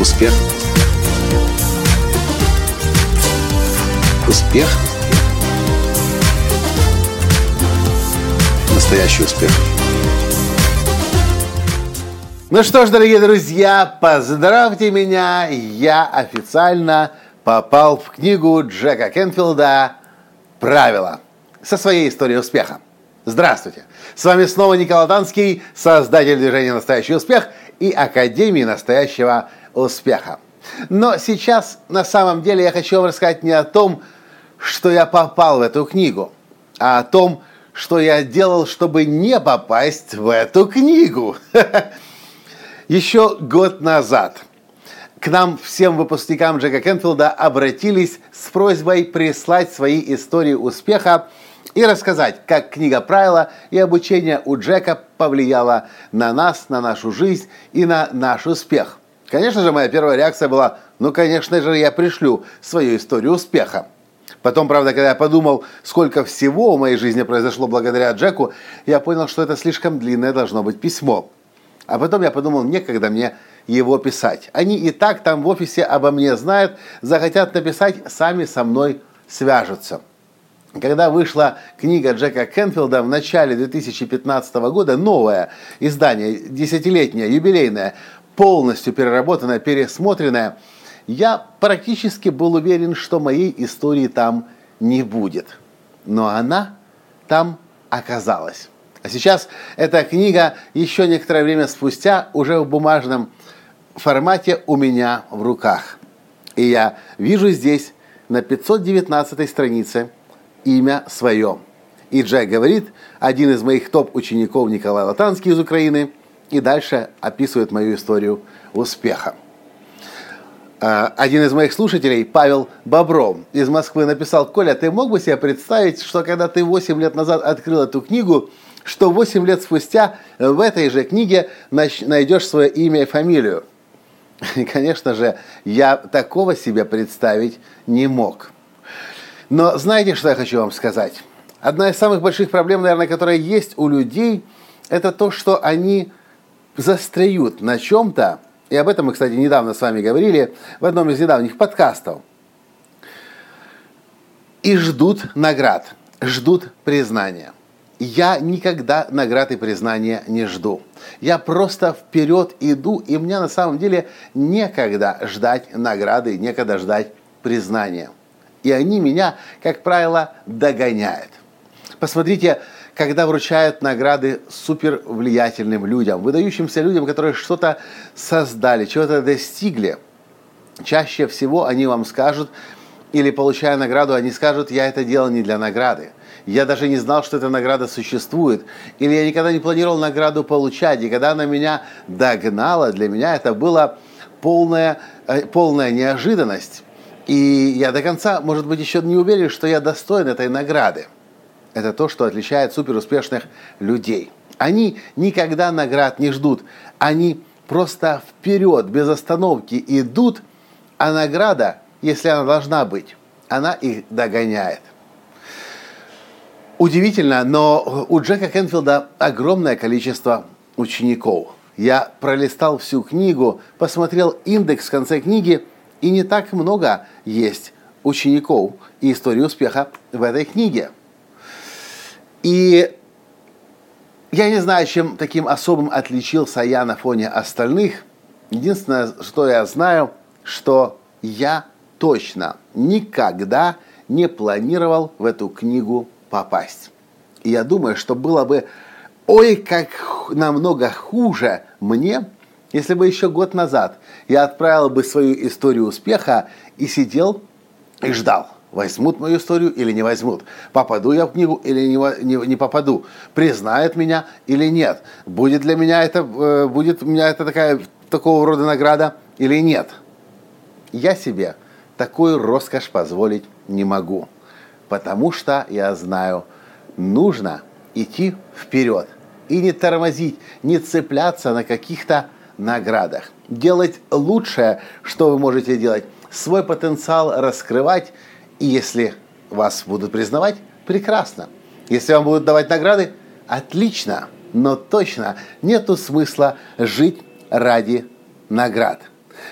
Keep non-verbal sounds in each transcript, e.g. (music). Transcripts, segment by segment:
Успех. Успех. Настоящий успех. Ну что ж, дорогие друзья, поздравьте меня, я официально попал в книгу Джека Кенфилда «Правила» со своей историей успеха. Здравствуйте! С вами снова Николай Танский, создатель движения «Настоящий успех» и Академии настоящего успеха. Но сейчас на самом деле я хочу вам рассказать не о том, что я попал в эту книгу, а о том, что я делал, чтобы не попасть в эту книгу. (laughs) Еще год назад к нам всем выпускникам Джека Кенфилда обратились с просьбой прислать свои истории успеха и рассказать, как книга правила и обучение у Джека повлияло на нас, на нашу жизнь и на наш успех. Конечно же, моя первая реакция была, ну, конечно же, я пришлю свою историю успеха. Потом, правда, когда я подумал, сколько всего в моей жизни произошло благодаря Джеку, я понял, что это слишком длинное должно быть письмо. А потом я подумал, некогда мне его писать. Они и так там в офисе обо мне знают, захотят написать, сами со мной свяжутся. Когда вышла книга Джека Кенфилда в начале 2015 года, новое издание, десятилетнее, юбилейное, полностью переработанное, пересмотренное, я практически был уверен, что моей истории там не будет. Но она там оказалась. А сейчас эта книга еще некоторое время спустя уже в бумажном формате у меня в руках. И я вижу здесь на 519 странице имя свое. И Джек говорит, один из моих топ-учеников Николай Латанский из Украины, и дальше описывает мою историю успеха. А, один из моих слушателей, Павел Бобров из Москвы, написал, Коля, ты мог бы себе представить, что когда ты 8 лет назад открыл эту книгу, что 8 лет спустя в этой же книге найдешь свое имя и фамилию? И, конечно же, я такого себе представить не мог. Но знаете, что я хочу вам сказать? Одна из самых больших проблем, наверное, которая есть у людей, это то, что они застряют на чем-то, и об этом мы, кстати, недавно с вами говорили в одном из недавних подкастов, и ждут наград, ждут признания. Я никогда наград и признания не жду. Я просто вперед иду, и мне на самом деле некогда ждать награды, некогда ждать признания. И они меня, как правило, догоняют. Посмотрите, когда вручают награды супер влиятельным людям, выдающимся людям, которые что-то создали, чего-то достигли, чаще всего они вам скажут, или получая награду, они скажут, я это делал не для награды. Я даже не знал, что эта награда существует. Или я никогда не планировал награду получать. И когда она меня догнала, для меня это была полная, э, полная неожиданность. И я до конца, может быть, еще не уверен, что я достоин этой награды. Это то, что отличает суперуспешных людей. Они никогда наград не ждут. Они просто вперед, без остановки идут, а награда, если она должна быть, она их догоняет. Удивительно, но у Джека Кенфилда огромное количество учеников. Я пролистал всю книгу, посмотрел индекс в конце книги – и не так много есть учеников и истории успеха в этой книге. И я не знаю, чем таким особым отличился я на фоне остальных. Единственное, что я знаю, что я точно никогда не планировал в эту книгу попасть. И я думаю, что было бы ой, как намного хуже мне, если бы еще год назад я отправил бы свою историю успеха и сидел и ждал, возьмут мою историю или не возьмут, попаду я в книгу или не, не, не попаду, признают меня или нет, будет для меня это, э, будет у меня это такая, такого рода награда или нет. Я себе такую роскошь позволить не могу, потому что я знаю, нужно идти вперед и не тормозить, не цепляться на каких-то наградах. Делать лучшее, что вы можете делать. Свой потенциал раскрывать. И если вас будут признавать, прекрасно. Если вам будут давать награды, отлично. Но точно нету смысла жить ради наград.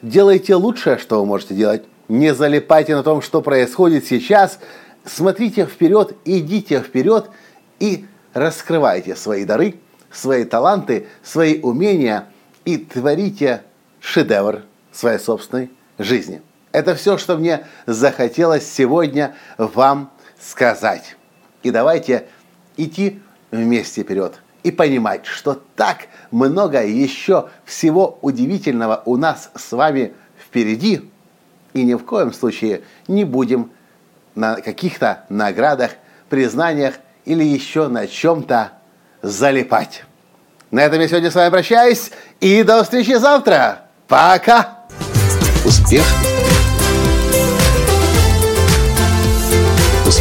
Делайте лучшее, что вы можете делать. Не залипайте на том, что происходит сейчас. Смотрите вперед, идите вперед и раскрывайте свои дары, свои таланты, свои умения и творите шедевр своей собственной жизни. Это все, что мне захотелось сегодня вам сказать. И давайте идти вместе вперед и понимать, что так много еще всего удивительного у нас с вами впереди. И ни в коем случае не будем на каких-то наградах, признаниях или еще на чем-то залипать. На этом я сегодня с вами прощаюсь и до встречи завтра. Пока! Успех!